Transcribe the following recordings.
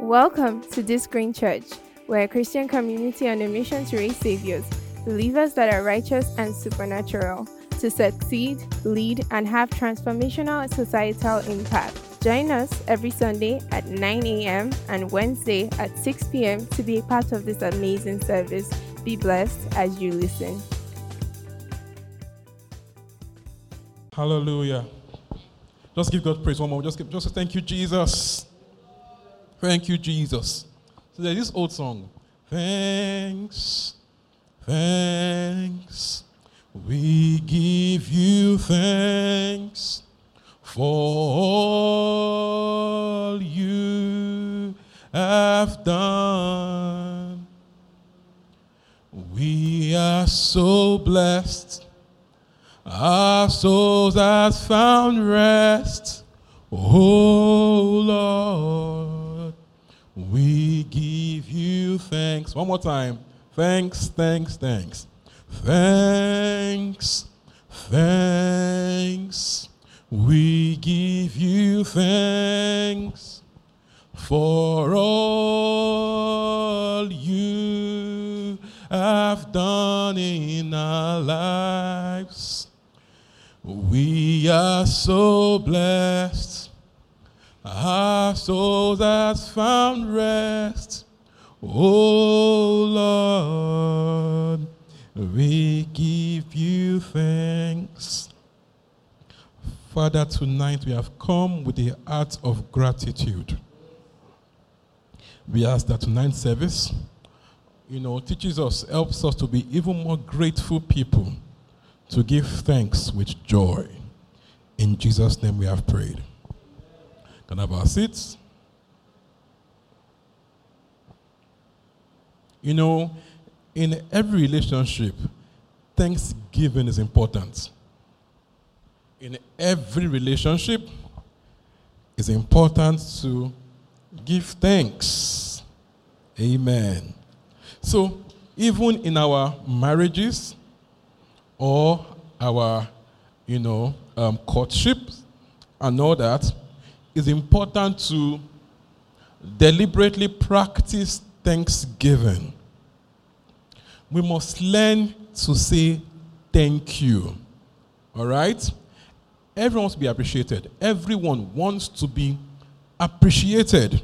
Welcome to this Green Church. We're a Christian community on a mission to raise saviors, believers that are righteous and supernatural, to succeed, lead, and have transformational societal impact. Join us every Sunday at 9 a.m. and Wednesday at 6 p.m. to be a part of this amazing service. Be blessed as you listen. Hallelujah. Just give God praise one more. Just, give, just thank you, Jesus. Thank you, Jesus. So there's this old song. Thanks, thanks. We give you thanks for all you have done. We are so blessed. Our souls have found rest. Oh Lord, we give you thanks. One more time. Thanks, thanks, thanks. Thanks, thanks. We give you thanks for all you have done in our lives. We are so blessed. Our souls has found rest. Oh Lord, we give you thanks. Father, tonight we have come with the heart of gratitude. We ask that tonight's service, you know, teaches us, helps us to be even more grateful people, to give thanks with joy. In Jesus' name we have prayed. Can have our seats? You know, in every relationship, thanksgiving is important. In every relationship, it's important to give thanks. Amen. So, even in our marriages or our, you know, um, courtship and all that, it's important to deliberately practice thanksgiving. We must learn to say thank you. All right? Everyone wants to be appreciated. Everyone wants to be appreciated.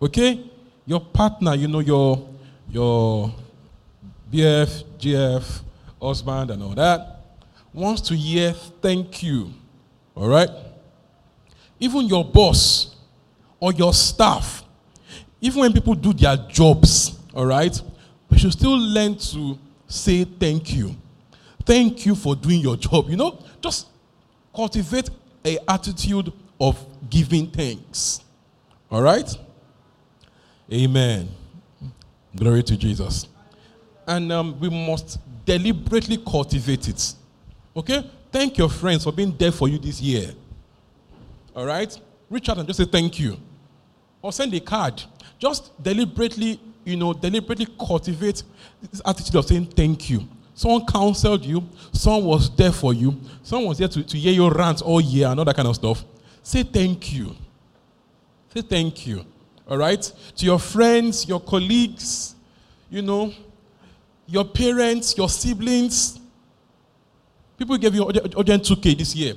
Okay? Your partner, you know, your your BF, GF, husband, and all that, wants to hear thank you. All right? Even your boss or your staff, even when people do their jobs, all right, we should still learn to say thank you. Thank you for doing your job. You know, just cultivate a attitude of giving thanks. All right? Amen. Glory to Jesus. And um, we must deliberately cultivate it. Okay? Thank your friends for being there for you this year. All right? Reach out and just say thank you. Or send a card. Just deliberately, you know, deliberately cultivate this attitude of saying thank you. Someone counseled you, someone was there for you, someone was there to, to hear your rants all year and all that kind of stuff. Say thank you. Say thank you. All right? To your friends, your colleagues, you know, your parents, your siblings. People gave you urgent 2K this year.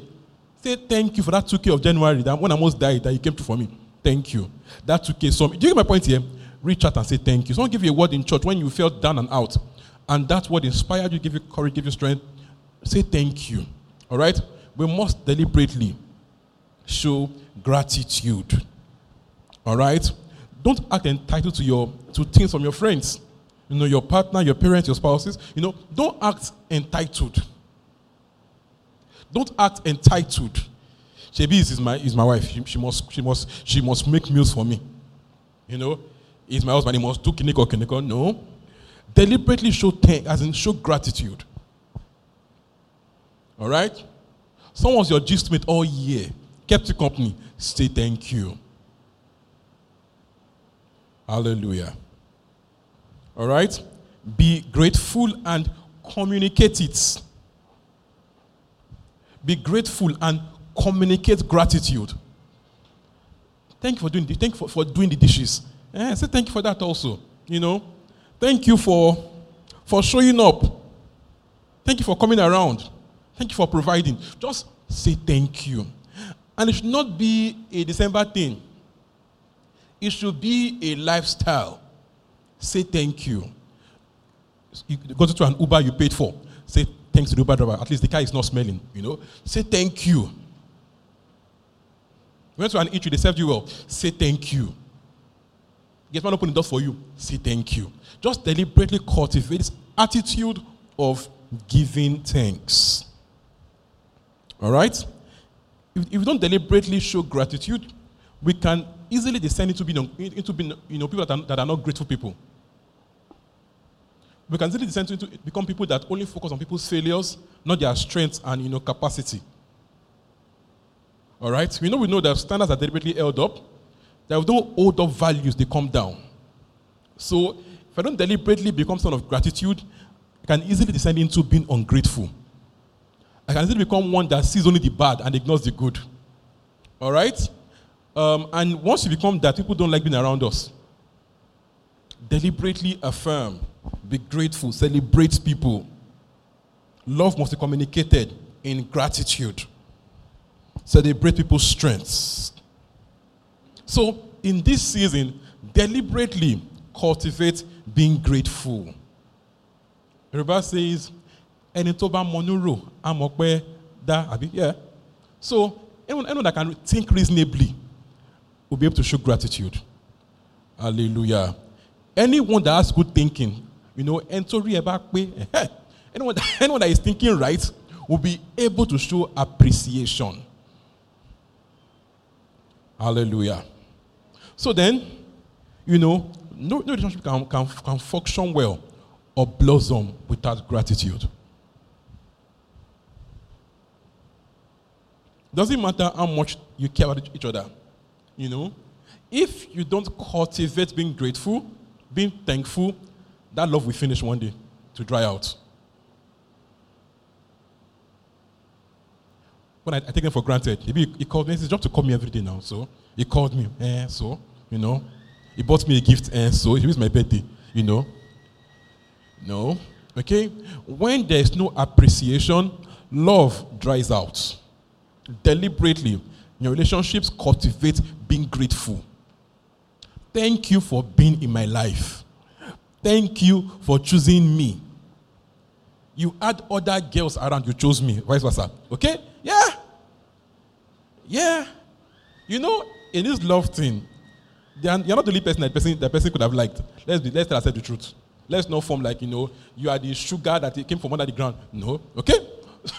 Say thank you for that 2K of January, that when I almost died, that you came to for me. Thank you. That 2K. So, do you get my point here? Reach out and say thank you. Someone give you a word in church when you felt down and out, and that word inspired you, give you courage, give you strength. Say thank you. All right? We must deliberately show gratitude. All right? Don't act entitled to your to things from your friends. You know, your partner, your parents, your spouses. You know, don't act entitled. Don't act entitled. Shebi is my is my wife. She, she, must she must she must make meals for me. You know, he's my husband. He must do kiniko kiniko. No, deliberately show thank, as in show gratitude. All right. Someone's your gist mate all year, kept you company. Say thank you. Hallelujah. All right? Be grateful and communicate it. Be grateful and communicate gratitude. Thank you for doing the, thank you for, for doing the dishes. Eh, say thank you for that also. You know, thank you for for showing up. Thank you for coming around. Thank you for providing. Just say thank you. And it should not be a December thing. It should be a lifestyle. Say thank you. You go to an Uber you paid for. Say thanks to the Uber driver. At least the car is not smelling, you know. Say thank you. You went to an eatery, they served you well. Say thank you. Get one open the door for you. Say thank you. Just deliberately cultivate this attitude of giving thanks. All right? If, if we don't deliberately show gratitude, we can easily descend into being, into being you know, people that are, that are not grateful people. We can easily descend into become people that only focus on people's failures, not their strengths and you know, capacity. All right? We know we know that standards are deliberately held up. That we don't hold up values, they come down. So if I don't deliberately become someone of gratitude, I can easily descend into being ungrateful. I can easily become one that sees only the bad and ignores the good. All right? Um, and once you become that, people don't like being around us. Deliberately affirm, be grateful, celebrate people. Love must be communicated in gratitude. Celebrate people's strengths. So, in this season, deliberately cultivate being grateful. Yoruba says, ẹni tó bá mọnú dá àbí yeah. So anyone, anyone that can think reasonably will be able to show gratitude. Hallelujah. Anyone that has good thinking, you know, tó rí ẹ bá pé anyone anyone that is thinking right will be able to show appreciation. Hallelujah. So then, you know, no, no relationship can, can, can function well or blossom without gratitude. Doesn't matter how much you care about each other. You know, if you don't cultivate being grateful, being thankful, that love will finish one day to dry out. When I, I take him for granted, maybe he called me. It's his job to call me every day now. So he called me, eh, so, you know. He bought me a gift, eh, so it was my birthday, you know. No. Okay? When there's no appreciation, love dries out. Deliberately, your relationships cultivate being grateful. Thank you for being in my life. Thank you for choosing me. You had other girls around, you chose me, vice versa. Okay? Yeah. Yeah. You know, in this love thing, you're not the only person that person, that person could have liked. Let's be, let's tell ourselves the truth. Let's not form like, you know, you are the sugar that came from under the ground. No. Okay?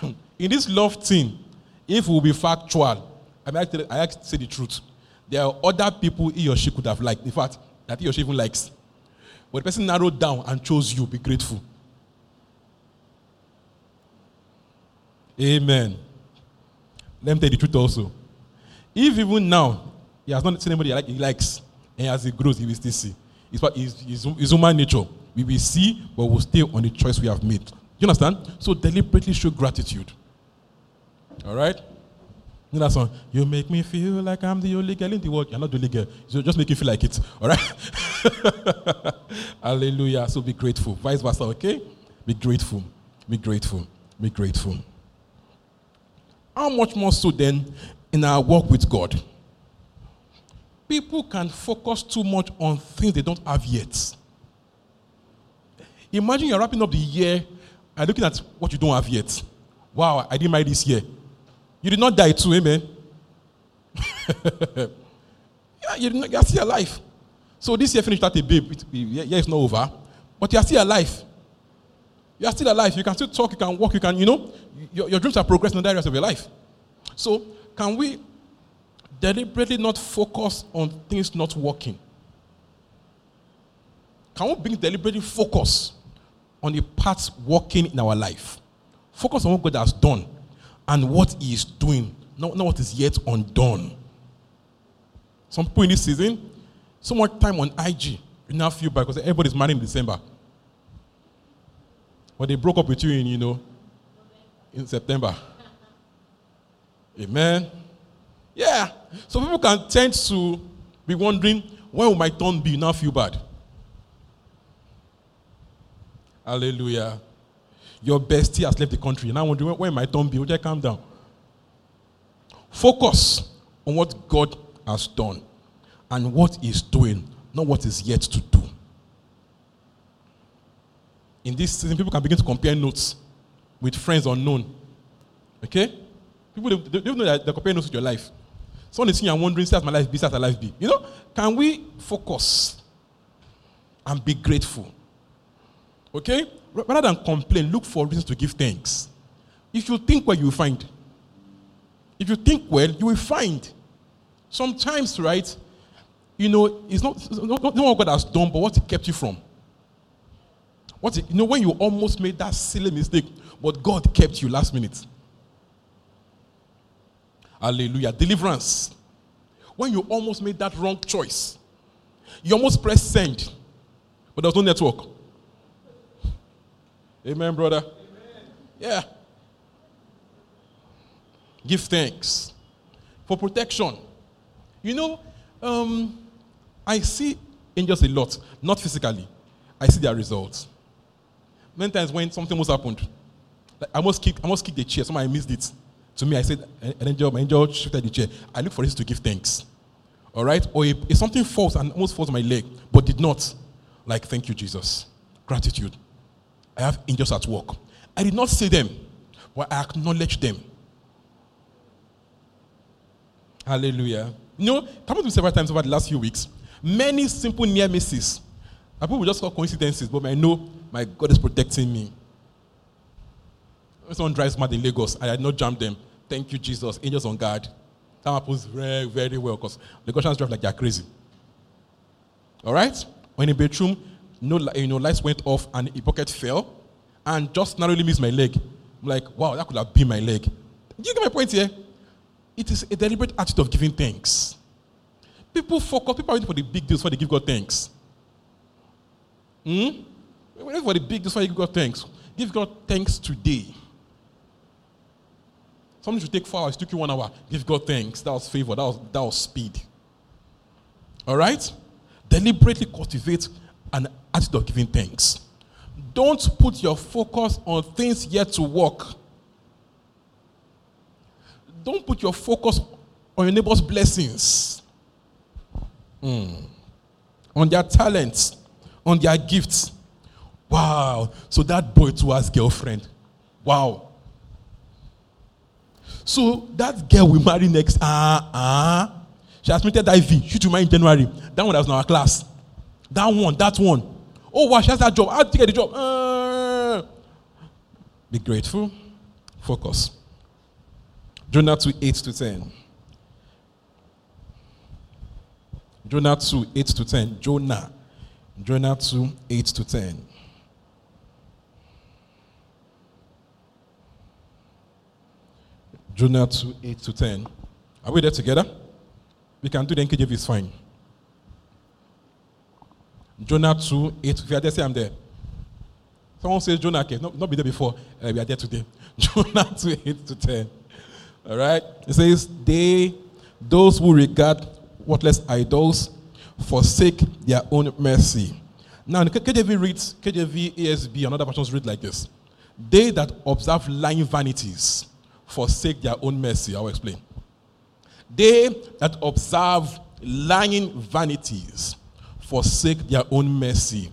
in this love thing, if we'll be factual, I mean, I have to say the truth. There are other people he or she could have liked. In fact, that he or she even likes. But the person narrowed down and chose you, be grateful. Amen. Let me tell you the truth also. If even now he has not seen anybody like he likes, and as he grows, he will still see. It's, it's, it's, it's human nature. We will see, but we'll stay on the choice we have made. You understand? So deliberately show gratitude. All right? You know that song? You make me feel like I'm the only girl in the world. You're not the only girl. So just make you feel like it. All right? Hallelujah. So be grateful. Vice versa, okay? Be grateful. Be grateful. Be grateful. How much more so then in our walk with God? People can focus too much on things they don't have yet. Imagine you're wrapping up the year and looking at what you don't have yet. Wow, I didn't marry this year. You did not die too, amen. yeah, you not, you're still alive. So this year finished at a babe. It, yeah, it's not over. But you're still alive. You are still alive. You can still talk, you can walk, you can, you know, your, your dreams are progressing in the areas of your life. So, can we deliberately not focus on things not working? Can we bring deliberately focus on the parts working in our life? Focus on what God has done and what He is doing, not, not what is yet undone. Some people in this season, so much time on IG, you now feel bad because everybody's married in December. But they broke up with you in, you know, in September. Amen. Yeah. So people can tend to be wondering, when will my turn be? You now feel bad. Hallelujah. Your bestie has left the country. Now I'm wondering when my turn be? Would you calm down? Focus on what God has done and what He's doing, not what is yet to do. In this season, people can begin to compare notes with friends unknown. Okay? People they, they know that they're comparing notes with your life. Someone is seeing and wondering, how my life be, how my life be. You know, can we focus and be grateful? Okay? Rather than complain, look for reasons to give thanks. If you think well, you will find. If you think well, you will find. Sometimes, right, you know, it's not, it's not, not what God has done, but what He kept you from. What you know, when you almost made that silly mistake, but God kept you last minute. Hallelujah. Deliverance. When you almost made that wrong choice, you almost pressed send, but there was no network. Amen, brother. Amen. Yeah. Give thanks for protection. You know, um, I see angels a lot, not physically. I see their results. Many times when something almost happened, like I must kick, I must kick the chair. Somehow I missed it. To me, I said, an angel, my angel shifted the chair. I look for this to give thanks. All right? Or if, if something falls and almost falls on my leg, but did not, like, thank you, Jesus. Gratitude. I have angels at work. I did not see them, but I acknowledge them. Hallelujah. You know, it happened to me several times over the last few weeks. Many simple near misses. I people just call coincidences, but I know my God is protecting me. When someone drives mad in Lagos, I had not jammed them. Thank you, Jesus. Angels on guard. That happens very, very well because Lagosians drive like they're crazy. All right? When in bedroom, no, you know, lights went off and a pocket fell and just narrowly missed my leg. I'm like, wow, that could have been my leg. Do you get my point here? It is a deliberate attitude of giving thanks. People focus, people are waiting for the big deals before they give God thanks. Hmm? Waiting for the big deals before you give God thanks. Give God thanks today. Something should take four hours, it took you one hour. Give God thanks. That was favor, that was, that was speed. All right? Deliberately cultivate an attitude of giving thanks. Don't put your focus on things yet to work. Don't put your focus on your neighbor's blessings, mm. on their talents, on their gifts. Wow. So that boy too has girlfriend. Wow. So that girl we marry next, ah, uh, ah. Uh, she has admitted IV. She to marry in January. That one was in our class. That one, that one. Oh, wow, she has that job. How did you get the job? Uh, be grateful. Focus. Jonah 2, 8 to 10. Jonah 2, 8 to 10. Jonah. Jonah 2, 8 to 10. Jonah 2, 8 to 10. Are we there together? We can do the NKJV, it's fine. Jonah 2, 8. If you are there, say I'm there. Someone says Jonah, okay, not, not be there before. Uh, we are there today. Jonah 2, 8 to 10. All right? It says, They, those who regard worthless idols, forsake their own mercy. Now, in KJV reads, KJV, ESV, and other versions read like this They that observe lying vanities forsake their own mercy. I'll explain. They that observe lying vanities forsake their own mercy.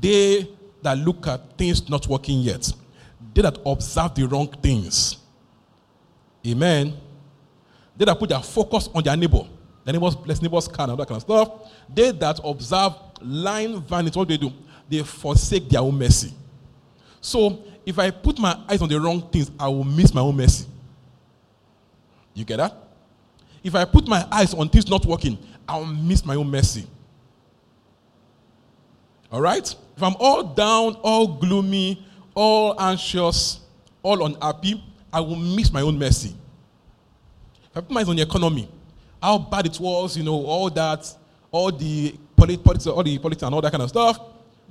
They that look at things not working yet, they that observe the wrong things. Amen. They that put their focus on their neighbor, their neighbor's bless neighbor's car and all that kind of stuff. They that observe lying vanity, what do they do? They forsake their own mercy. So if I put my eyes on the wrong things, I will miss my own mercy. You get that? If I put my eyes on things not working, I'll miss my own mercy. All right? If I'm all down, all gloomy, all anxious, all unhappy, I will miss my own mercy. If I put my eyes on the economy, how bad it was, you know, all that, all the politics, all the politics and all that kind of stuff,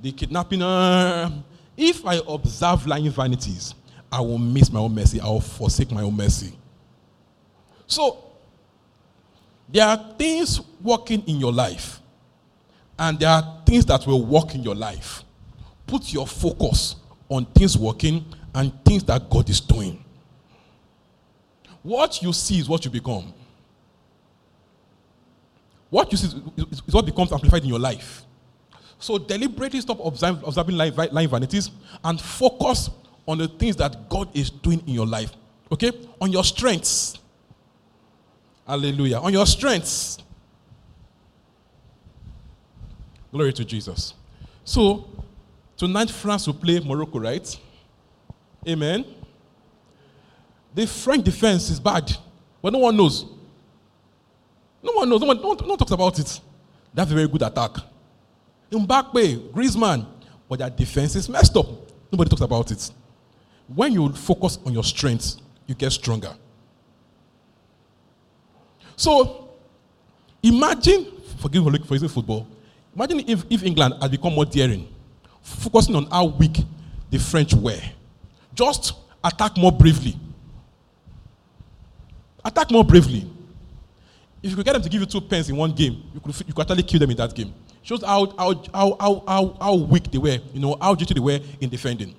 the kidnapping, uh, if I observe lying vanities, I will miss my own mercy. I will forsake my own mercy. So, there are things working in your life, and there are things that will work in your life. Put your focus on things working and things that God is doing. What you see is what you become. What you see is, what becomes amplified in your life. So deliberately stop observing, lying, lying vanities and focus on the things that God is doing in your life. Okay? On your strengths. Hallelujah. On your strengths. Glory to Jesus. So, tonight France will play Morocco, right? Amen. The French defense is bad, but no one knows. No one knows. No one, no one, no one talks about it. That's a very good attack. Mbappe, Griezmann, but their defense is messed up. Nobody talks about it. When you focus on your strengths, you get stronger. So, imagine, forgive me for using football, imagine if, if England had become more daring, focusing on how weak the French were. Just attack more bravely. Attack more bravely. If you could get them to give you two pens in one game, you could, you could actually kill them in that game. Shows how, how, how, how, how, how weak they were, you know, how dirty they were in defending.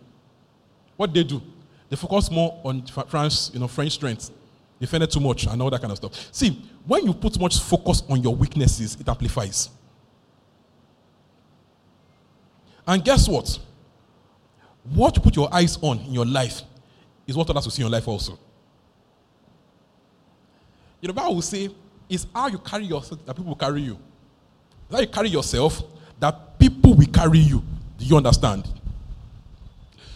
What they do? They focus more on France, you know, French strength. Defended too much and all that kind of stuff. See, when you put much focus on your weaknesses, it amplifies. And guess what? What you put your eyes on in your life is what others will see in your life also. You know, Bible will say, it's how you carry yourself that people will carry you. It's how you carry yourself that people will carry you. Do you understand?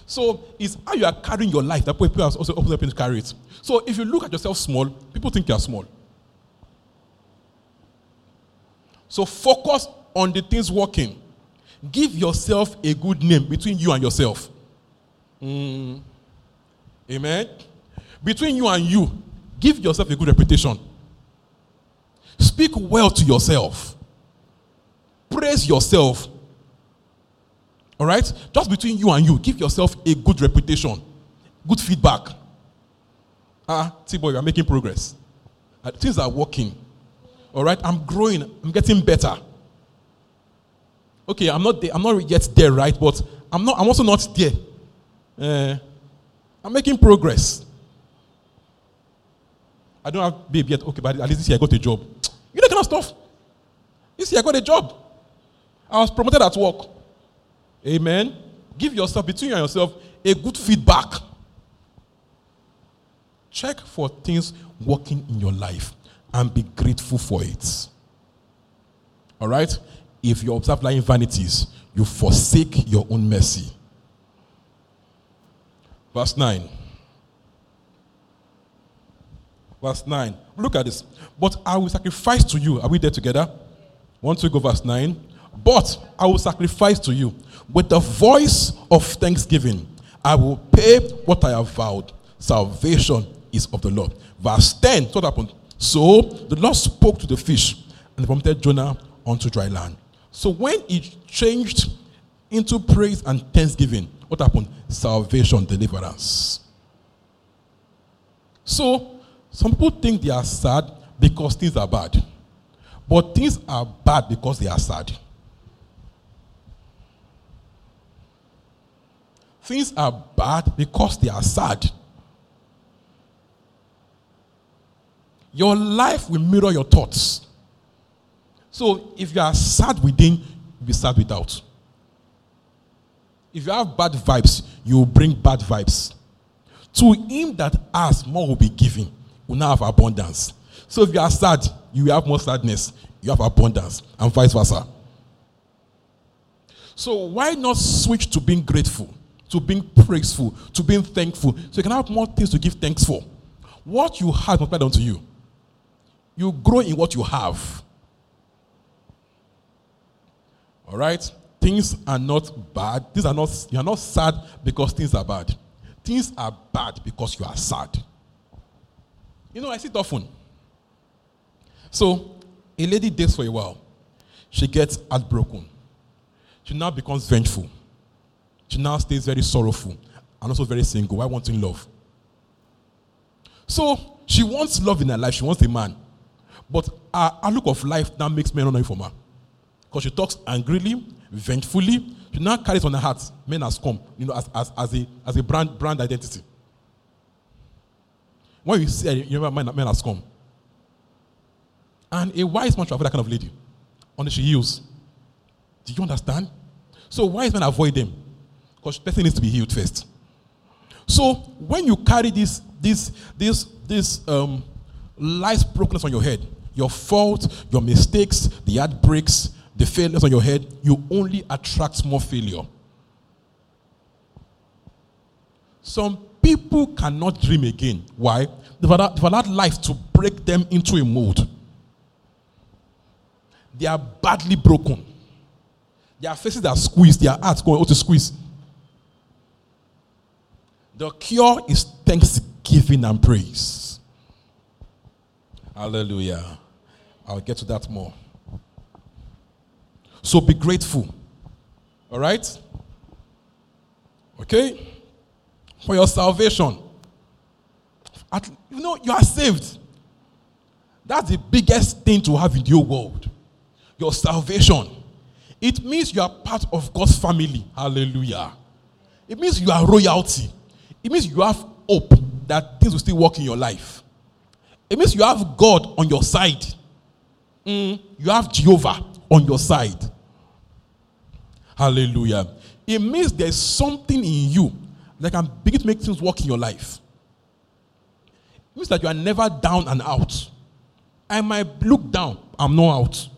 So it's how you are carrying your life that people are also open to carry it. So if you look at yourself small, people think you are small. So focus on the things working. Give yourself a good name between you and yourself. Mm. Amen. Between you and you, give yourself a good reputation. Speak well to yourself. Praise yourself. All right? Just between you and you, give yourself a good reputation, good feedback. Ah, T-boy, you are making progress. Uh, things are working. All right? I'm growing. I'm getting better. Okay, I'm not there, I'm not yet there, right? But I'm not. I'm also not there. Uh, I'm making progress. I don't have babe yet. Okay, but at least this year I got a job. You know kind of stuff. This year I got a job. I was promoted at work. Amen. Give yourself, between you and yourself, a good feedback. Check for things working in your life and be grateful for it. All right? If you observe lying vanities, you forsake your own mercy. Verse 9. Verse 9. Look at this. But I will sacrifice to you. Are we there together? One, two, go, verse 9. But I will sacrifice to you with the voice of thanksgiving. I will pay what I have vowed. Salvation is of the Lord. Verse 10. So what happened? So the Lord spoke to the fish and prompted Jonah onto dry land. So when it changed into praise and thanksgiving, what happened? Salvation, deliverance. So some people think they are sad because things are bad. But things are bad because they are sad. Things are bad because they are sad. Your life will mirror your thoughts. So if you are sad within, you'll be sad without. If you have bad vibes, you will bring bad vibes. To him that has, more will be given, will now have abundance. So if you are sad, you will have more sadness, you have abundance, and vice versa. So why not switch to being grateful, to being praiseful, to being thankful, so you can have more things to give thanks for? What you have multiplied unto you. You grow in what you have. All right? Things are not bad. Things are not, you are not sad because things are bad. Things are bad because you are sad. You know, I see it often. So, a lady dates for a while. She gets heartbroken. She now becomes vengeful. She now stays very sorrowful and also very single. Why wanting love? So, she wants love in her life. She wants a man. But her outlook of life now makes men honor for her. Because she talks angrily, vengefully. She now carries on her heart, men has come, you know, as, as, as, a, as a brand, brand identity. When you say, you remember, men, men has come. And a wise man should avoid that kind of lady. Unless she heals. Do you understand? So wise men avoid them. Because person needs to be healed first. So when you carry this, this, this, this um, lies brokenness on your head, your fault, your mistakes, the heartbreaks, the failures on your head, you only attract more failure. Some people cannot dream again. Why? They've allowed, they've allowed life to break them into a mold. They are badly broken. Their faces are squeezed, their hearts going out to squeeze. The cure is thanksgiving and praise. Hallelujah. I'll get to that more. So be grateful. All right? Okay? For your salvation. At, you know, you are saved. That's the biggest thing to have in your world. Your salvation. It means you are part of God's family. Hallelujah. It means you are royalty. It means you have hope that things will still work in your life. It means you have God on your side. Mm, you have Jehovah on your side. Hallelujah. It means there's something in you that can begin to make things work in your life. It means that you are never down and out. I might look down, I'm not out.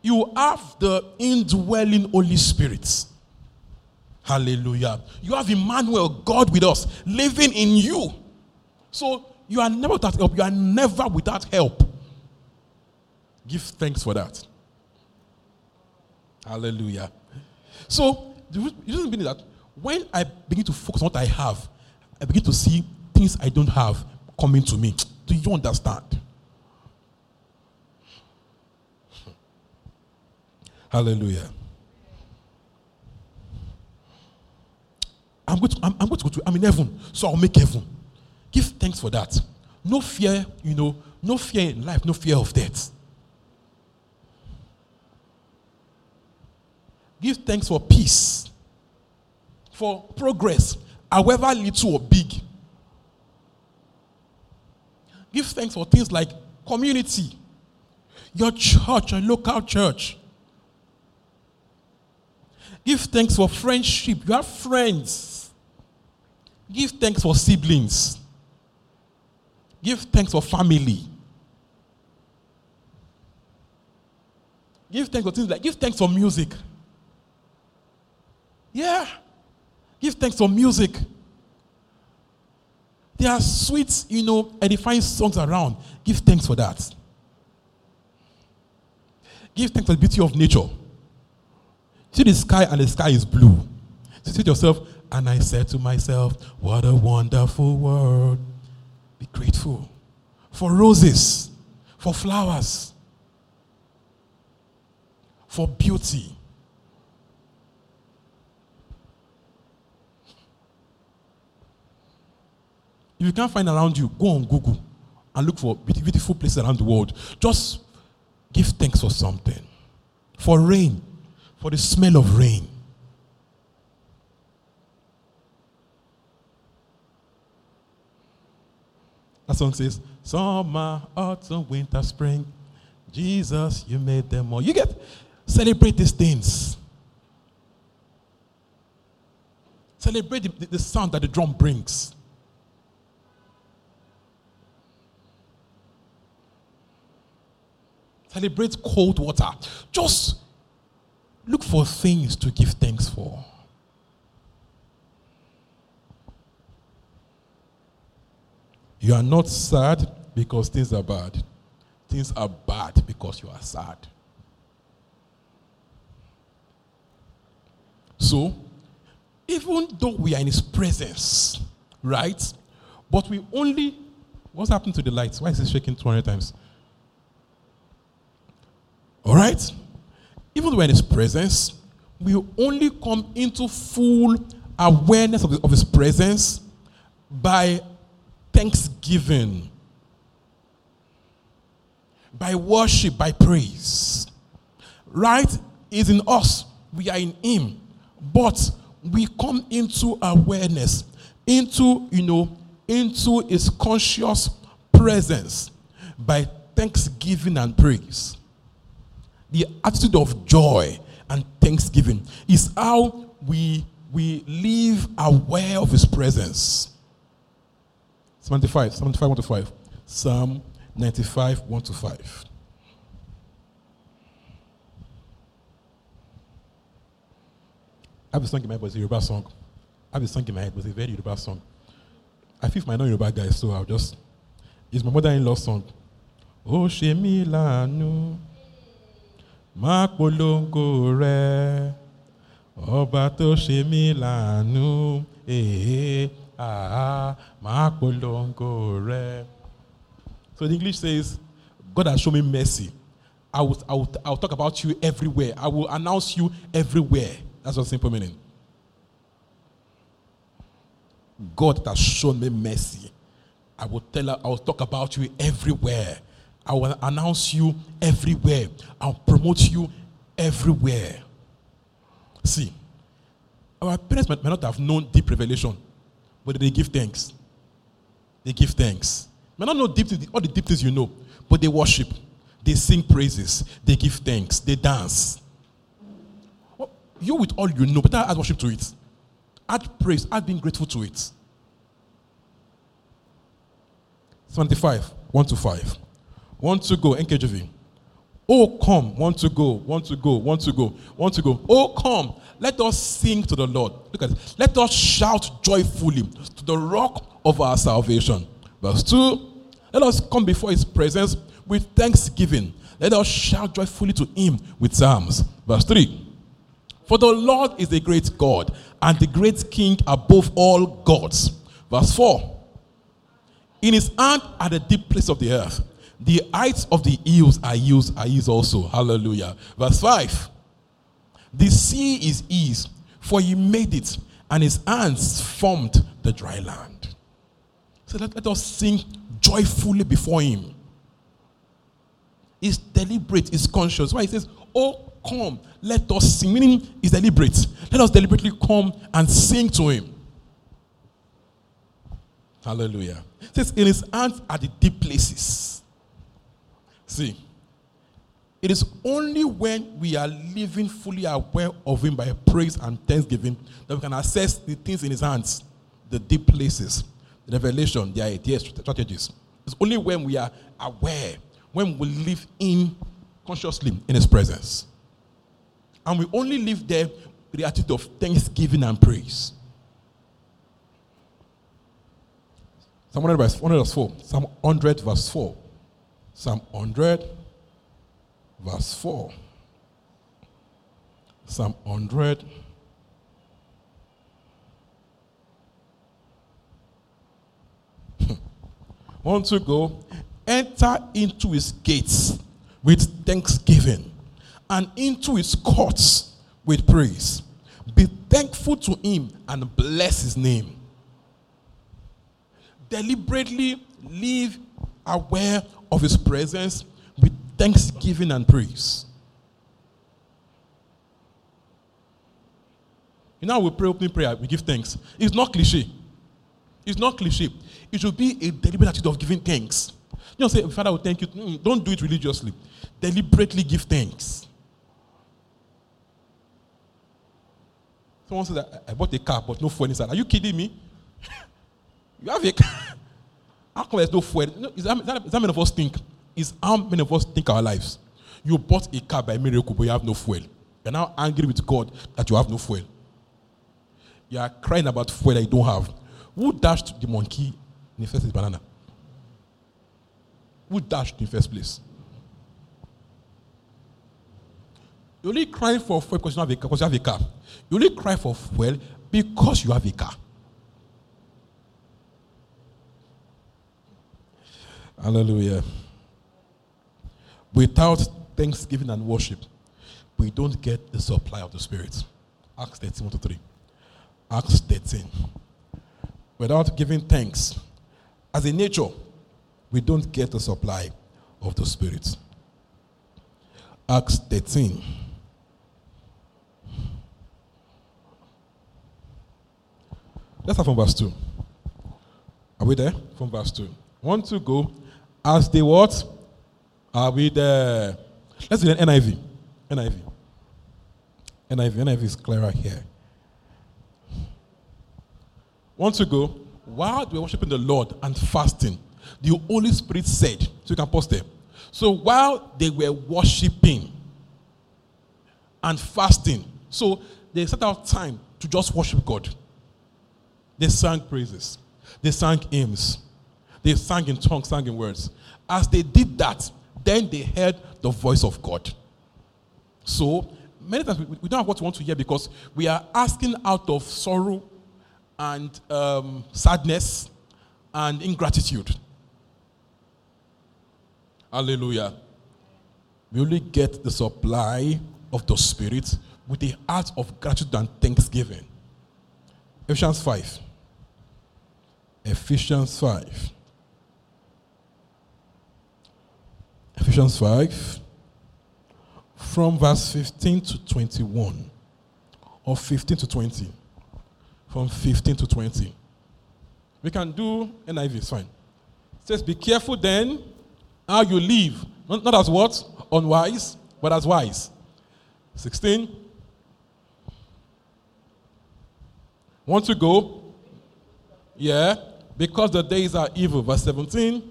You have the indwelling Holy Spirit. Hallelujah. You have Emmanuel, God with us, living in you. So you are never without help. You are never without help. Give thanks for that. Hallelujah. So, the reason being that when I begin to focus on what I have, I begin to see things I don't have coming to me. Do you understand? Hallelujah. I'm going, to, I'm, I'm going to go to, I'm in heaven, so I'll make heaven. Give thanks for that. No fear, you know, no fear in life, no fear of death. Give thanks for peace, for progress, however little or big. Give thanks for things like community, your church, your local church. Give thanks for friendship. You have friends. Give thanks for siblings. Give thanks for family. Give thanks for things like give thanks for music. Yeah. Give thanks for music. There are sweet, you know, edifying songs around. Give thanks for that. Give thanks for the beauty of nature. See the sky, and the sky is blue. So say to yourself, and I said to myself, What a wonderful world. Be grateful for roses, for flowers, for beauty. If you can't find around you, go on Google and look for beautiful places around the world. Just give thanks for something. For rain, for the smell of rain. That song says, Summer, autumn, winter, spring. Jesus, you made them all. You get, celebrate these things. Celebrate the, the sound that the drum brings. Celebrate cold water. Just look for things to give thanks for. You are not sad because things are bad. Things are bad because you are sad. So, even though we are in His presence, right? But we only. What's happened to the lights? Why is it shaking 200 times? All right? Even when His presence, we only come into full awareness of, His presence by thanksgiving. by worship, by praise. Right is in us, we are in Him, but we come into awareness, into, you know, into His conscious presence by thanksgiving and praise. The attitude of joy and thanksgiving is how we, we live aware of His presence. 75, 75, 1 to 5. Psalm 95, 1 to 5. I have a song in my head, but it's a Yoruba song. I have a song in my head, but it's a very Yoruba song. I feel my non Yoruba guys, so I'll just. It's my mother in law song. Ó ṣe mí láàánú, má rẹ̀, ọba tó ṣe mí èé, àá, má rẹ̀. So the English says, God has shown me mercy. I will, I, will, I will talk about you everywhere. I will announce you everywhere. That's what simple meaning. God has shown me mercy. I will tell I will talk about you everywhere. I will announce you everywhere. I'll promote you everywhere. See, our parents might not have known deep revelation, but they give thanks. They give thanks. May not know deep all the deep things you know, but they worship, they sing praises, they give thanks, they dance. You with all you know, but add worship to it. Add praise, add being grateful to it. 75, 1 to 5. Want to go, NKJV. Oh, come, want to go, want to go, want to go, want to go. Oh, come, let us sing to the Lord. Look at it. Let us shout joyfully to the rock of our salvation. Verse 2 Let us come before his presence with thanksgiving. Let us shout joyfully to him with psalms. Verse 3 For the Lord is a great God and the great King above all gods. Verse 4 In his hand are the deep places of the earth. The heights of the hills are hills, are hills also. Hallelujah. Verse 5 The sea is his, for he made it, and his hands formed the dry land. So let, let us sing joyfully before him. It's deliberate, it's conscious. Why he says, Oh, come, let us sing. Meaning, it's deliberate. Let us deliberately come and sing to him. Hallelujah. It says, In his hands are the deep places. See, it is only when we are living fully aware of him by praise and thanksgiving that we can assess the things in his hands, the deep places, the revelation, the ideas, strategies. It's only when we are aware, when we live in consciously in his presence. And we only live there with the attitude of thanksgiving and praise. Psalm 100 verse 4. Psalm 100 verse 4. Psalm 100 verse 4. Psalm 100 Want to go? Enter into his gates with thanksgiving and into his courts with praise. Be thankful to him and bless his name. Deliberately live aware of his presence with thanksgiving and praise. You know, we pray opening prayer, we give thanks. It's not cliche. It's not cliche. It should be a deliberate attitude of giving thanks. You don't say, Father, will thank you. Mm, don't do it religiously. Deliberately give thanks. Someone said, I bought a car, but no fuel inside. Are you kidding me? you have a car. How come there's no fuel? Is that, is, that, many of us think? Is how many of us think our lives? You bought a car by miracle, but you have no fuel. You're now angry with God that you have no fuel. You are crying about fuel that you don't have. Who dashed the monkey in the first? Banana. Who dashed in the first place? You only cry for fuel. Because you have a car. You only cry for fuel because you have a car. Hallelujah. Without thanksgiving and worship, we don't get the supply of the Spirit. Acts 13 1 to 3. Acts 13. Without giving thanks, as a nature, we don't get the supply of the Spirit. Acts 13. Let's start from verse 2. Are we there? From verse 2. One to go. As they what? Are we there? Let's do an NIV. NIV. NIV. NIV is clearer here. Once to go. While they were worshiping the Lord and fasting, the Holy Spirit said, so you can pause there. So while they were worshiping and fasting, so they set out time to just worship God. They sang praises, they sang hymns, they sang in tongues, sang in words. As they did that, then they heard the voice of God. So many times we, don't have what we want to hear because we are asking out of sorrow and um, sadness and ingratitude. Hallelujah. We only get the supply of the Spirit with the heart of gratitude and thanksgiving. Ephesians 5. Ephesians 5. Ephesians 5. From verse 15 to 21. Or 15 to 20. From 15 to 20. We can do NIV, it's fine. It says, Be careful then how you live. Not, not as what? Unwise, but as wise. 16. Want to go? Yeah. Because the days are evil. Verse 17.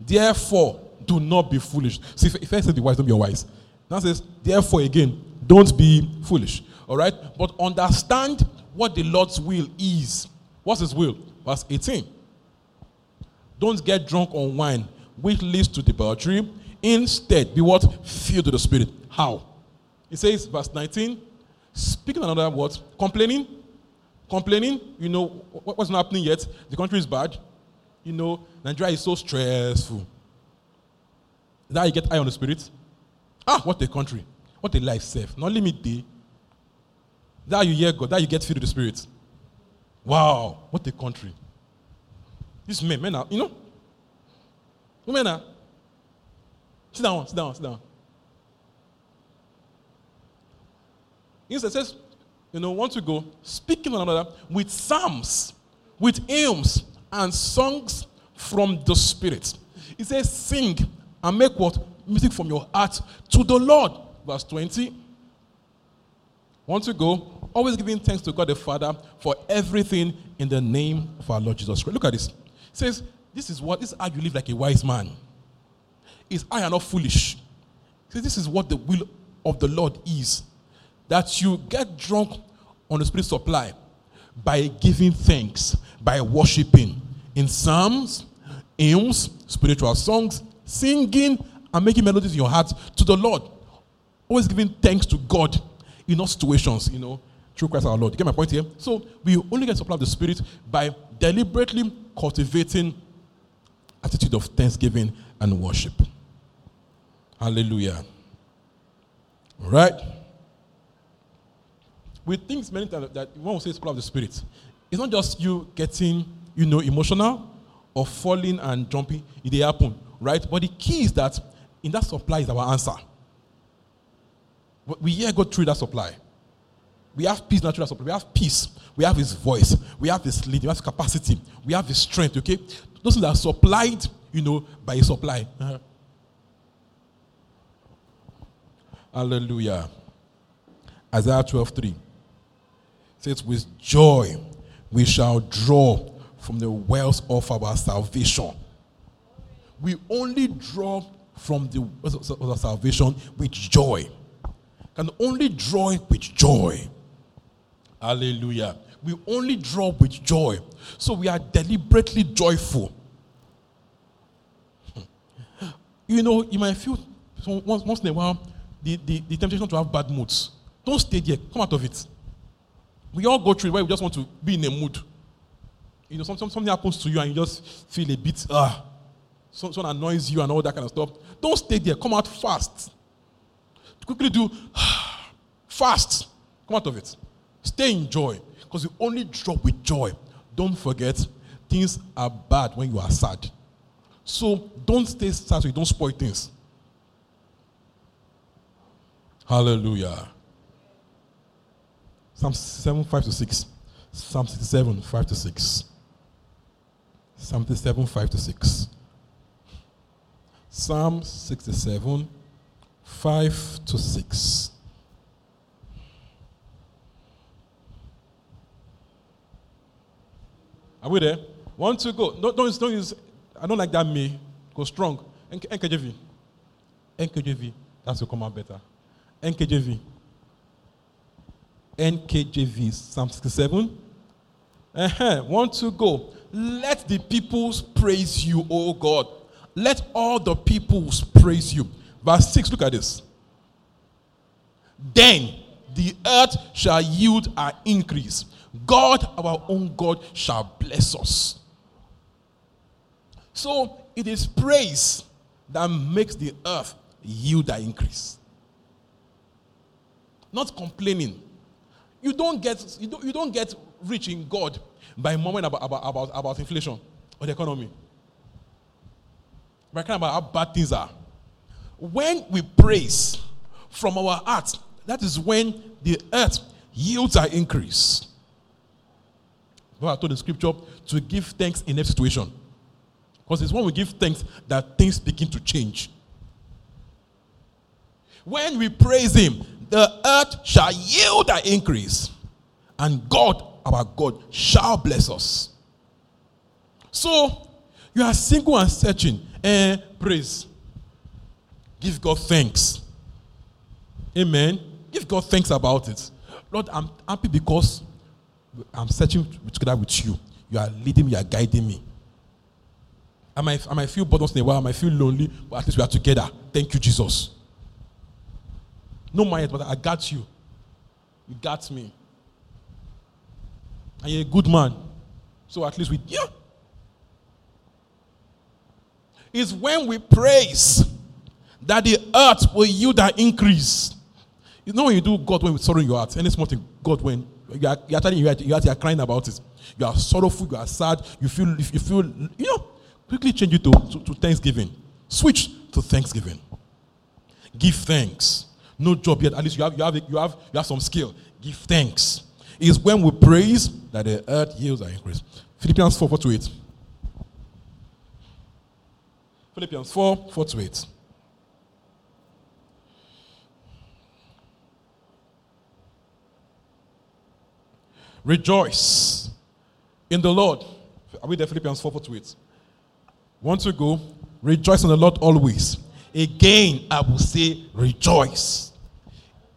Therefore, do not be foolish. See, if, I say the wise, don't be wise. Now says, therefore, again, don't be foolish. All right? But understand what the Lord's will is. What's his will? Verse 18. Don't get drunk on wine, which leads to debauchery. Instead, be what? Filled with the Spirit. How? It says, verse 19, speaking another word, complaining. Complaining, you know, what's not happening yet? The country is bad. You know, Nigeria is so stressful. Now you get eye on the spirit. Ah, what a country. What a life safe. Not limit day. That you hear God, that you get filled with the spirit. Wow, what a country. These men, men are, you know, women are. Sit down, sit down, sit down. Instead, says, you know, want to go speaking one another with psalms, with hymns, and songs from the Spirit. He says, sing and make what? Music from your heart to the Lord. Verse 20. Want to go? Always giving thanks to God the Father for everything in the name of our Lord Jesus Christ. Look at this. It says, This is what this is how you live like a wise man. Is I am not foolish. It says, This is what the will of the Lord is. That you get drunk on the spirit supply by giving thanks, by worshiping in psalms, hymns, spiritual songs, singing, and making melodies in your heart to the Lord. Always giving thanks to God in all situations, you know, through Christ our Lord. You get my point here? So we only get supply of the Spirit by deliberately cultivating attitude of thanksgiving and worship. Hallelujah. All right? We think many times that when we say supply of the Spirit, it's not just you getting, you know, emotional or falling and jumping. It happen, right? But the key is that in that supply is our answer. We hear God through that supply. We have peace natural supply. We have peace. We have His voice. We have His leading. We have capacity. We have His strength. Okay, those things are supplied, you know, by His supply. Uh-huh. Hallelujah. Isaiah 12 3 says, With joy we shall draw from the wells of our salvation. We only draw from the salvation with joy. Can only draw with joy. Hallelujah. We only draw with joy. So we are deliberately joyful. You know, you might feel once, once in a while the, the, the temptation to have bad moods. Don't stay there. Come out of it. We all go through where we just want to be in a mood. You know, something, something happens to you and you just feel a bit, ah, someone annoys you and all that kind of stuff. Don't stay there. Come out fast. Quickly do fast. Come out of it. Stay in joy. Because you only drop with joy. Don't forget, things are bad when you are sad. So don't stay sad so you don't spoil things. Hallelujah. Psalm 7, 5 to 6. Psalm 67, 5 to 6. Psalm 67, 5 to 6. Psalm 67, 5 to 6. Are we there? One, two, go. No, don't, don't use, I don't like that me. Go strong. NKJV. NKJV. That's will come out better. NKJV. NKJV. Psalm 67. Uh-huh. One, two, go. Let the peoples praise you, O God. Let all the peoples praise you. Verse 6, look at this. Then the earth shall yield an increase. God, our own God, shall bless us. So it is praise that makes the earth yield an increase. Not complaining. You don't get, you don't, you don't get rich in God by murmuring about, about, about, about inflation or the economy. Kind about how bad things are. When we praise from our heart, that is when the earth yields our increase. But I told the scripture to give thanks in every situation. Because it's when we give thanks that things begin to change. When we praise Him, the earth shall yield our increase, and God, our God, shall bless us. So, you are single and searching, and praise. Give God thanks. Amen. Give God thanks about it. Lord, I'm happy because I'm searching together with you. You are leading me, you are guiding me. I might, I might feel bored in a while, I might feel lonely, but at least we are together. Thank you, Jesus. No mind, but I got you. You got me. And you're a good man. So at least we, yeah. It's when we praise that the earth will yield an increase. You know when you do God when with sorrow in your heart, any small thing, God when you are, you are telling you, you are, you are crying about it. You are sorrowful, you are sad, you feel, you feel, you know, quickly change it to, to, to Thanksgiving. Switch to Thanksgiving. Give thanks. No job yet, at least you have, you have, you have, you have some skill. Give thanks. It's when we praise that the earth yields an increase. Philippians 4 4 to 8. Philippians 4 4 to 8. Rejoice in the Lord. Are we there? Philippians 4 4 to 8. Want to go? Rejoice in the Lord always. Again, I will say, rejoice.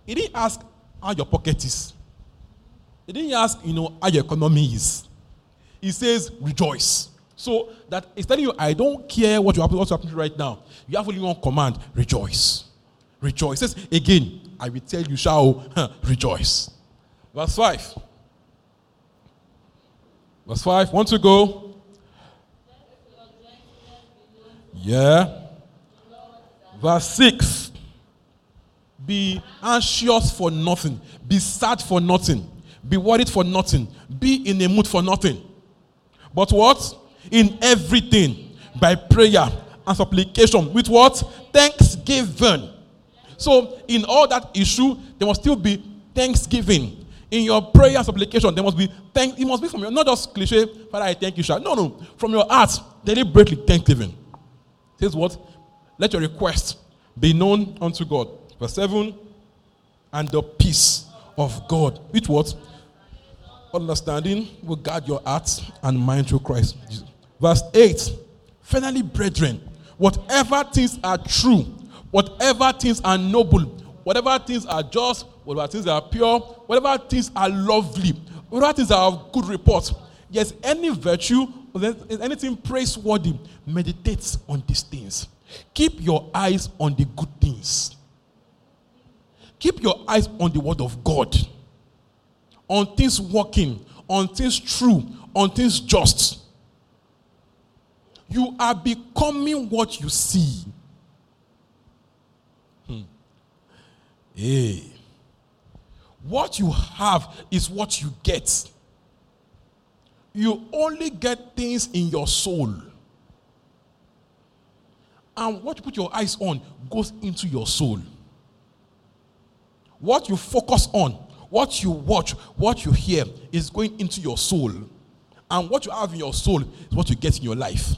He didn't ask how your pocket is. He didn't ask, you know, how your economy is. He says, rejoice. So that is telling you, I don't care what you what's happening right now. You have only one command: rejoice. Rejoice. Says again, I will tell you, shall rejoice. Verse 5. Verse 5. Want to go? Yeah. Verse 6. Be anxious for nothing. Be sad for nothing. Be worried for nothing. Be in a mood for nothing. But what? In everything. By prayer and supplication. With what? Thanksgiving. So, in all that issue, there must still be thanksgiving. In your prayer and supplication, there must be thank. It must be from your not just cliche. Father, I thank you, shall no, no, from your heart, deliberately thanksgiving. Says what? Let your request be known unto God. Verse 7 And the peace of God, which what? Understanding will guard your heart and mind through Christ. Jesus. Verse 8 Finally, brethren, whatever things are true, whatever things are noble, whatever things are just, whatever things are pure, whatever things are lovely, whatever things are of good report, yes, any virtue, anything praiseworthy, meditate on these things. Keep your eyes on the good things. Keep your eyes on the word of God, on things working, on things true, on things just. You are becoming what you see. Hmm. Hey. What you have is what you get. You only get things in your soul. And what you put your eyes on goes into your soul. What you focus on, what you watch, what you hear is going into your soul. And what you have in your soul is what you get in your life.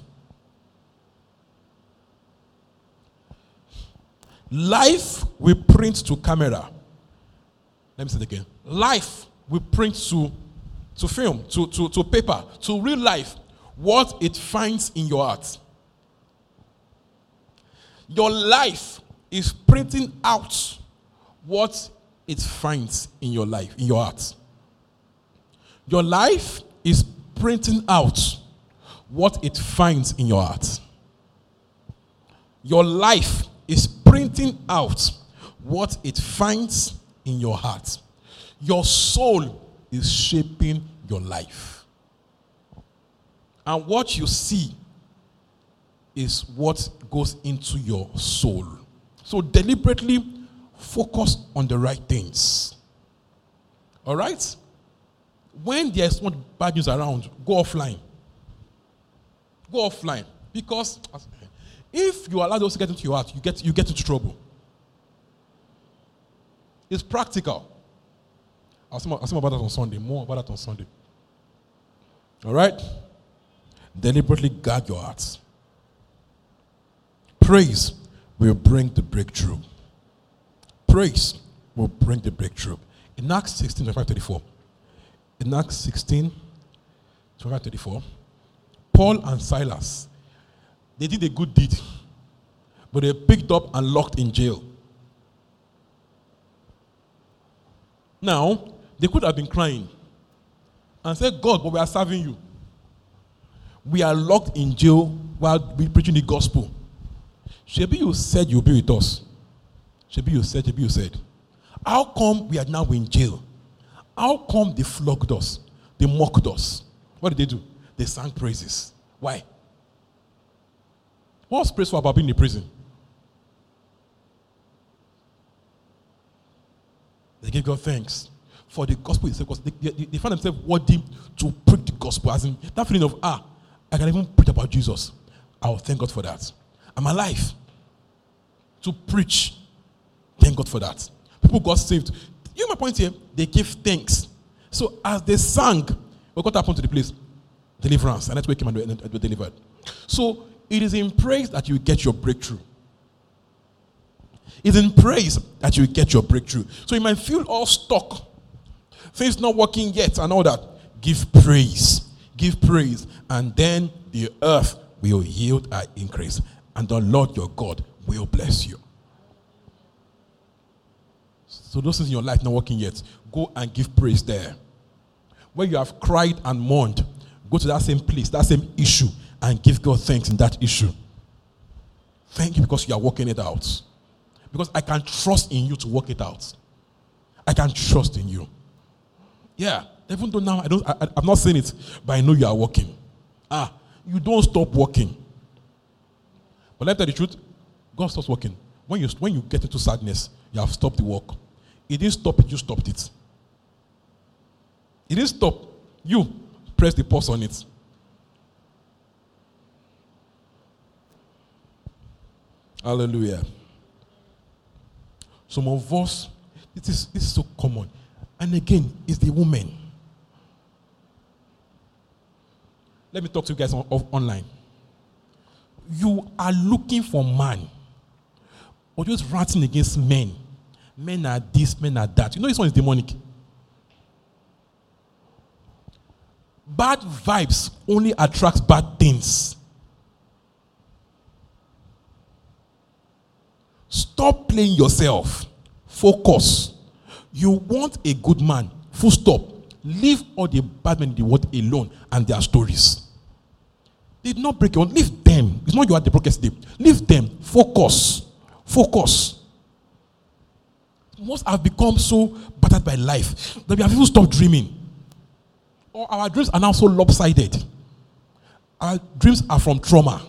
Life we print to camera. Let me say it again. Life we print to, to film, to, to, to paper, to real life, what it finds in your heart. Your life is printing out what it finds in your life, in your heart. Your life is printing out what it finds in your heart. Your life is printing out what it finds in your heart. Your soul is shaping your life. And what you see is what goes into your soul. So deliberately focus on the right things. All right? When there's not bad news around, go offline. Go offline. Because if you allow those to get into your heart, you get, you get into trouble. It's practical. I'll more, I'll about that on Sunday. More about that on Sunday. All right? Deliberately guard your hearts. Praise will bring the breakthrough. Praise will bring the breakthrough. In Acts 16, 25, 34. In Acts 16, 25, 34. Paul and Silas, they did a good deed, but they picked up and locked in jail. Now, they could have been crying and said, God, but we are serving you. We are locked in jail while we're preaching the gospel. Shebi, you said you'll be with us. Shebi, you said, Shebi, you said. How come we are now in jail? How come they flogged us? They mocked us. What did they do? They sang praises. Why? What was praise for about being in prison? They gave God thanks for the gospel itself because they, they, they themselves worthy to preach the gospel. As in that feeling of, ah, I can even preach about Jesus. I will thank God for that. I'm alive to preach. Thank God for that. People got saved. You know my point here? They give thanks. So as they sang, what happened to the place? Deliverance. And that's where came and were delivered. So it is in praise that you get your breakthrough. It's in praise that you get your breakthrough. So you might feel all stuck. Things not working yet and all that. Give praise. Give praise. And then the earth will yield an increase. And the Lord your God will bless you. So those things in your life not working yet, go and give praise there. Where you have cried and mourned, go to that same place, that same issue, and give God thanks in that issue. Thank you because you are working it out. Because I can trust in you to work it out. I can trust in you. Yeah, even though now I don't, I, I'm not saying it, but I know you are working. Ah, you don't stop working. But let me tell the truth, God stops working. When you, when you get into sadness, you have stopped the work. He didn't stop it, you stopped it. He didn't stop. You press the pause on it. Hallelujah. Some of us, it is, this is so common. And again, it's the woman. Let me talk to you guys on, online. You are looking for man, or just ranting against men. Men are this, men are that. You know this one is demonic. Bad vibes only attracts bad things. Stop playing yourself. Focus. You want a good man. Full stop. Leave all the bad men in the world alone and their stories. Did not break your own. Leave them. It's not you at the broken sleep. Leave them. Focus. Focus. Most have become so battered by life that we have even stopped dreaming. Or our dreams are now so lopsided. Our dreams are from trauma.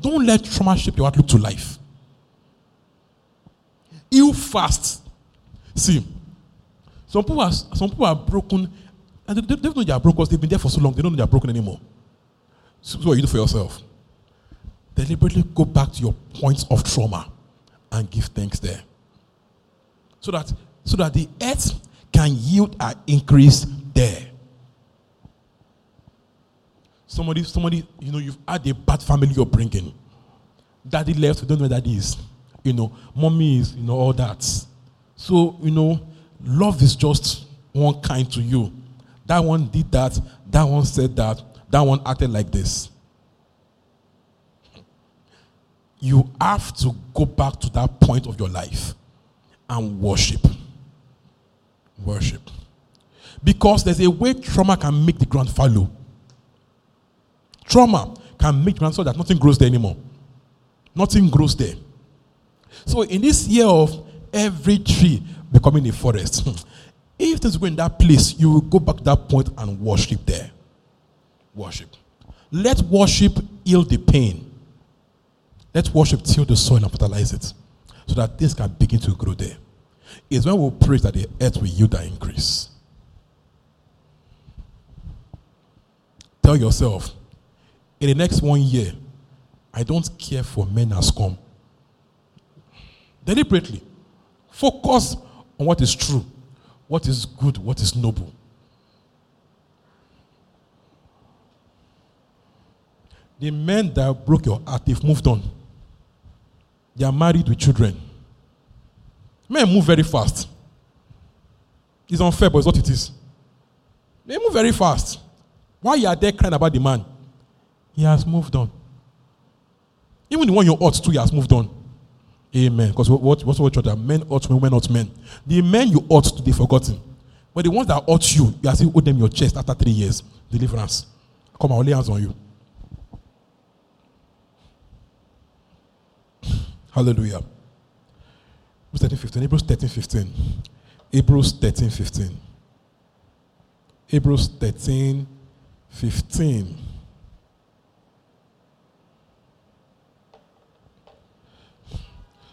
Don't let trauma shape your outlook to life. Heal fast. See, some people are some people are broken, and they, they don't know they are broken because they've been there for so long. They don't know they are broken anymore. So, what you do for yourself? Deliberately go back to your points of trauma and give thanks there. So that so that the earth can yield an increase there. Somebody, somebody, you know, you've had a bad family upbringing. Daddy left, we don't know where daddy is. You know, mommy is, you know, all that. So, you know, love is just one kind to you. That one did that, that one said that, that one acted like this. You have to go back to that point of your life and worship. Worship. Because there's a way trauma can make the ground fallow. Trauma can make ground so that nothing grows there anymore. Nothing grows there. So in this year of every tree becoming a forest, hmm, if things go in that place, you will go back to that point and worship there. Worship. Let worship heal the pain. Let worship till the soil and fertilize it so that things can begin to grow there. It's when we pray that the earth will yield that increase. Tell yourself, in the next one year, I don't care for men as come. Deliberately, focus on what is true, what is good, what is noble. The men that broke your heart, they've moved on. They are married with children. Men move very fast. It's unfair, but it's what it is. They move very fast. Why you are there crying about the man? He has moved on. Even the one you ought to, he has moved on. Amen. Because what, what, what's what church men ought women ought men. The men you ought to, they forgotten. But the ones that ought you, you are still owe them your chest after three years. Deliverance. Come on, lay hands on you. Hallelujah. Hebrews 13, 15. Hebrews 13, 15. Hebrews 13, 15. Hebrews 13, 15.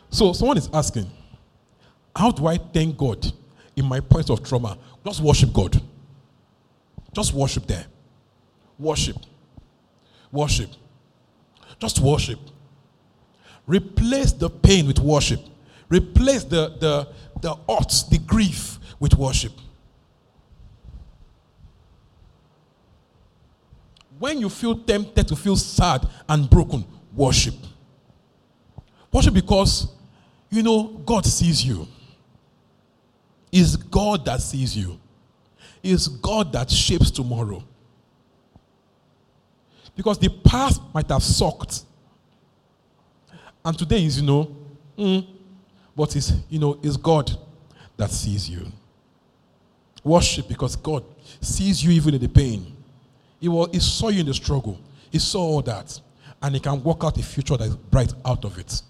So someone is asking, how do I thank God in my point of trauma? Just worship God. Just worship there. Worship. Worship. Just worship. Replace the pain with worship. Replace the, the, the odds, the grief with worship. When you feel tempted to feel sad and broken, worship. Worship because, you know, God sees you. It's God that sees you. It's God that shapes tomorrow. Because the past might have sucked. And today is, you know, mm, but it's, you know, it's God that sees you. Worship because God sees you even in the pain. He, will, he saw you in the struggle. He saw all that. And he can work out a future that is bright out of it.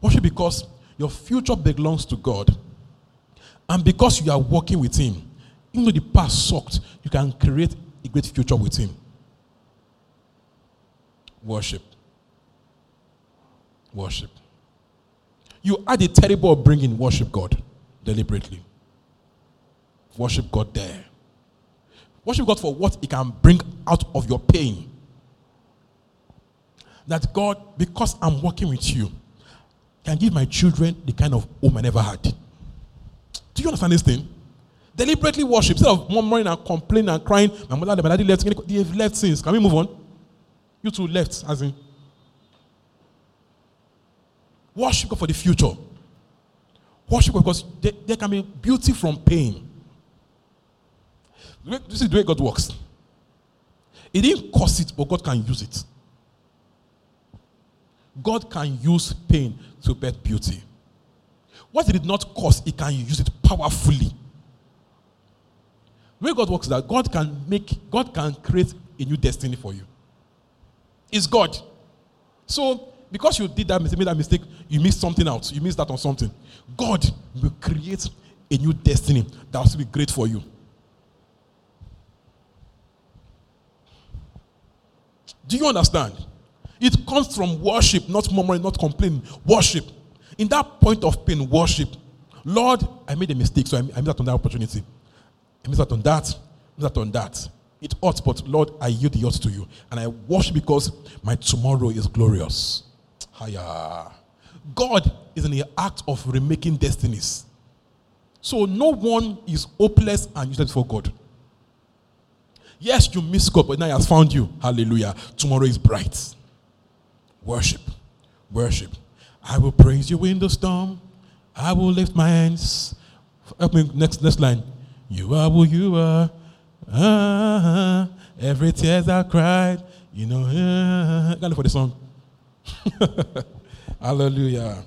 Worship because your future belongs to God. And because you are working with Him, even though the past sucked, you can create a great future with Him. Worship. Worship. You had a terrible upbringing, worship God deliberately. Worship God there. Worship God for what He can bring out of your pain. That God, because I'm working with you, can give my children the kind of home I never had. Do you understand this thing? Deliberately worship. Instead of murmuring and complaining and crying, my mother, my daddy left. They have left since. Can we move on? You two left, as in. Worship God for the future. Worship God because there, there can be beauty from pain. This is the way God works. He didn't cause it, but God can use it. God can use pain to birth beauty. What he did not cause, he can use it powerfully. The way God works that God can make, God can create a new destiny for you. It's God. So, because you did that mistake, made that mistake, you missed something out. You missed that on something. God will create a new destiny that will be great for you. Do you understand? It comes from worship, not murmuring, not complaining. Worship. In that point of pain, worship. Lord, I made a mistake, so I missed out on that opportunity. I missed out on that. I missed out on that. It ought, but Lord, I yield the ought to you. And I worship because my tomorrow is glorious. Hiya. God is in the act of remaking destinies. So no one is hopeless and useless for God. Yes, you miss God, but now He has found you. Hallelujah. Tomorrow is bright. Worship. Worship. I will praise you in the storm. I will lift my hands. Help me, next, next line. You are who you are. Ah, every tears I cried. You know, ah, got for the song. hallelujah.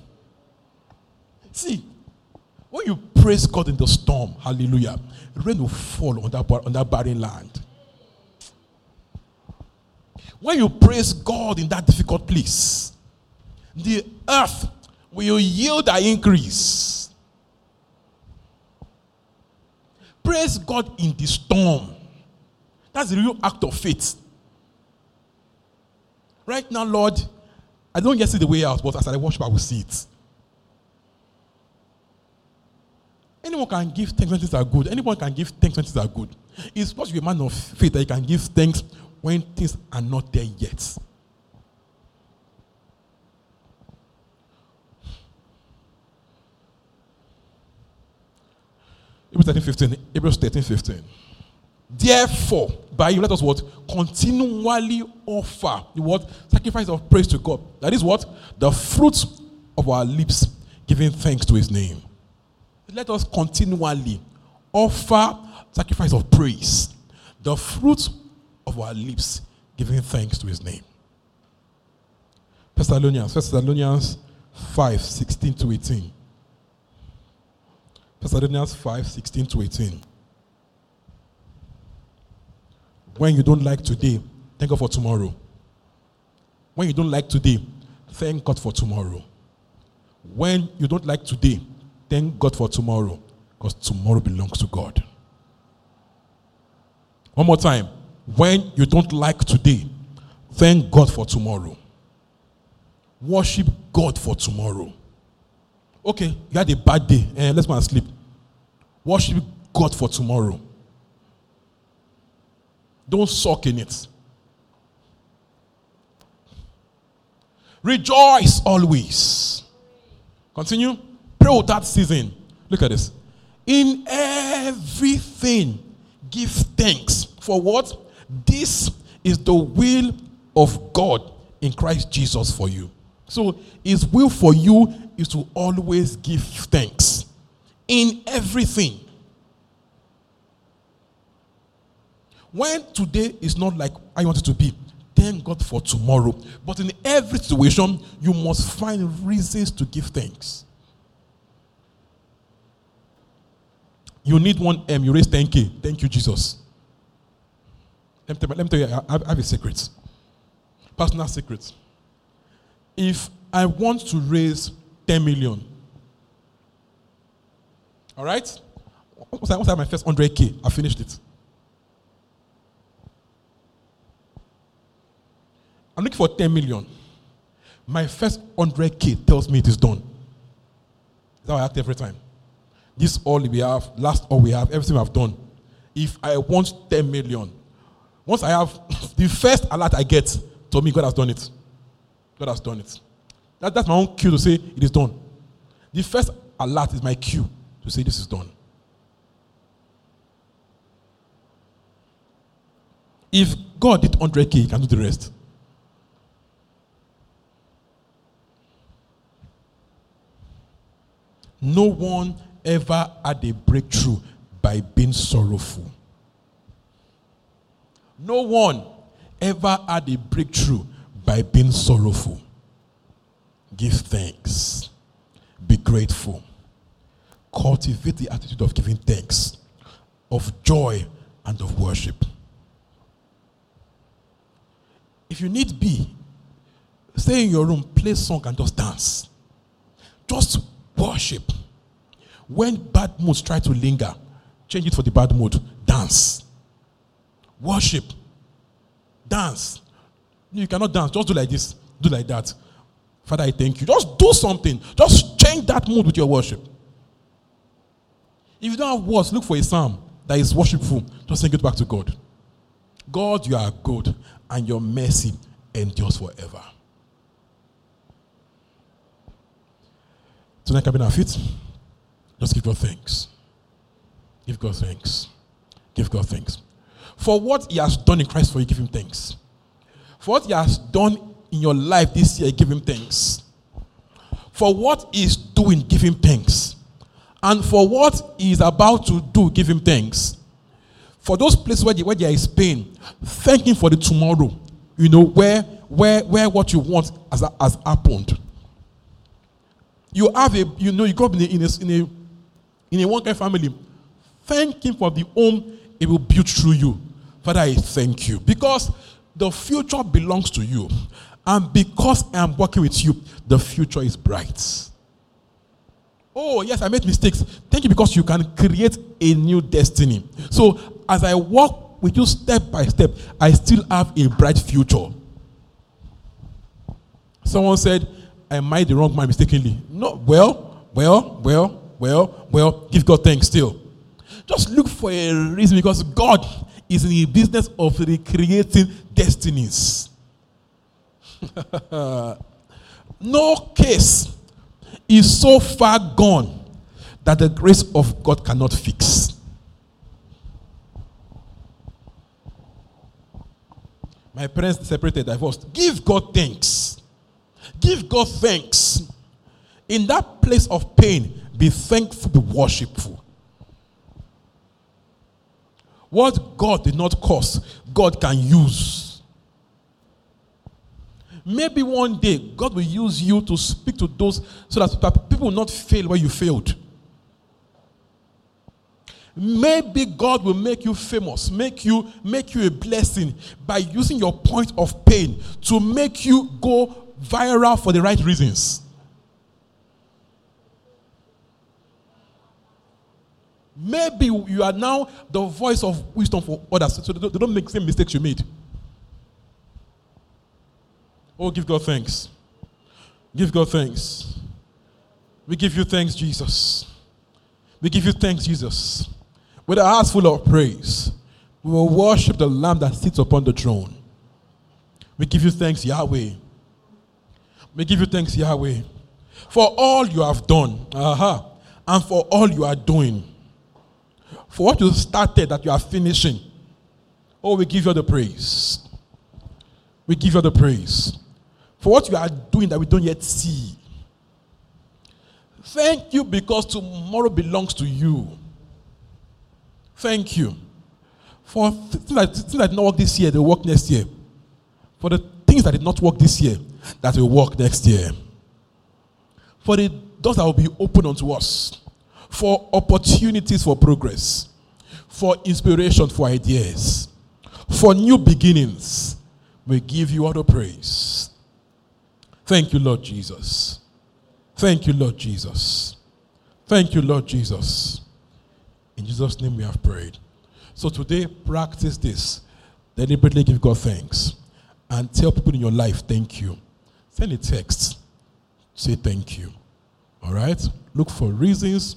See, when you praise God in the storm, hallelujah, rain will fall on that, on that barren land. When you praise God in that difficult place, the earth will yield an increase. Praise God in the storm. That's the real act of faith. Right now, Lord, I don't yet see the way out, but as I worship, I will see it. Anyone can give thanks when things are good. Anyone can give thanks when things are good. It's supposed to be a man of faith that you can give thanks when things are not there yet. Hebrews 13 15. Hebrews 13 15. Therefore, by you let us what? Continually offer the what? Sacrifice of praise to God. That is what? The fruit of our lips, giving thanks to his name. Let us continually offer sacrifice of praise. The fruit of our lips, giving thanks to his name. Thessalonians, Thessalonians 5, 16 to 18. Thessalonians 5, 16 to 18. When you don't like today, thank God for tomorrow. When you don't like today, thank God for tomorrow. When you don't like today, thank God for tomorrow. Because tomorrow belongs to God. One more time. When you don't like today, thank God for tomorrow. Worship God for tomorrow. Okay, you had a bad day. Eh, let's go and sleep. Worship God for tomorrow. Don't suck in it. Rejoice always. Continue. Pray without season. Look at this. In everything, give thanks. For what? This is the will of God in Christ Jesus for you. So, His will for you is to always give thanks in everything. When today is not like I want it to be, thank God for tomorrow. But in every situation, you must find reasons to give thanks. You need one M, you raise 10K. Thank you, Jesus. Let me, let me tell you, I have a secret. Personal secret. If I want to raise 10 million, all right? Once I, once I have my first 100K, I finished it. I'm looking for 10 million. My first 100K tells me it is done. That's how I act every time. This all we have, last all we have, everything I've done. If I want 10 million, once I have the first alert I get, to me, God has done it. God has done it. That, that's my own cue to say it is done. The first alert is my cue to say this is done. If God did 100K, He can do the rest. No one ever had a breakthrough by being sorrowful. No one ever had a breakthrough by being sorrowful. Give thanks. Be grateful. Cultivate the attitude of giving thanks, of joy, and of worship. If you need be, stay in your room, play song, and just dance. Just worship. When bad moods try to linger, change it for the bad mood. Dance. Worship. Dance. You cannot dance. Just do like this. Do like that. Father, I thank you. Just do something. Just change that mood with your worship. If you don't have words, look for a psalm that is worshipful. Just sing it back to God. God, you are good, and your mercy endures forever. tonight, can be our feet. Just give God thanks. Give God thanks. Give God thanks. For what He has done in Christ for you, give Him thanks. For what He has done in your life this year, give Him thanks. For what He is doing, give Him thanks. And for what He is about to do, give Him thanks. For those places where, where there is pain, thank Him for the tomorrow. You know, where, where, where what you want has, has happened. You have a, you know, you grew up in a, in a, in a, in a one kind family. Thank Him for the home He will build through you. Father, I thank you because the future belongs to you. And because I am working with you, the future is bright. Oh, yes, I made mistakes. Thank you because you can create a new destiny. So, as I walk with you step by step, I still have a bright future. Someone said, I might the wrong man mistakenly. No, well, well, well, well, well, give God thanks still. Just look for a reason because God is in the business of recreating destinies. no case is so far gone that the grace of God cannot fix. My parents separated, divorced. Give God thanks. Give God thanks. In that place of pain, be thankful, be worshipful. What God did not cause, God can use. Maybe one day God will use you to speak to those so that people will not fail where you failed. Maybe God will make you famous, make you make you a blessing by using your point of pain to make you go viral for the right reasons. Maybe you are now the voice of wisdom for others so they don't make the same mistakes you made. Oh, give God thanks. Give God thanks. We give you thanks, Jesus. We give you thanks, Jesus. With a heart full of praise, we will worship the Lamb that sits upon the throne. We give you thanks, Yahweh. We give you thanks, Yahweh, for all you have done, uh-huh, and for all you are doing for what you started that you are finishing. Oh, we give you the praise. We give you the praise. For what you are doing that we don't yet see. Thank you because tomorrow belongs to you. Thank you. For things that, things that did not work this year, they work next year. For the things that did not work this year, that will work next year. For the doors that will be open unto us for opportunities for progress, for inspiration for ideas, for new beginnings. We give you all the praise. Thank you, Lord Jesus. Thank you, Lord Jesus. Thank you, Lord Jesus. In Jesus' name we have prayed. So today, practice this. Deliberately give God thanks. And tell people in your life, thank you. Send a text. Say thank you. All right? Look for reasons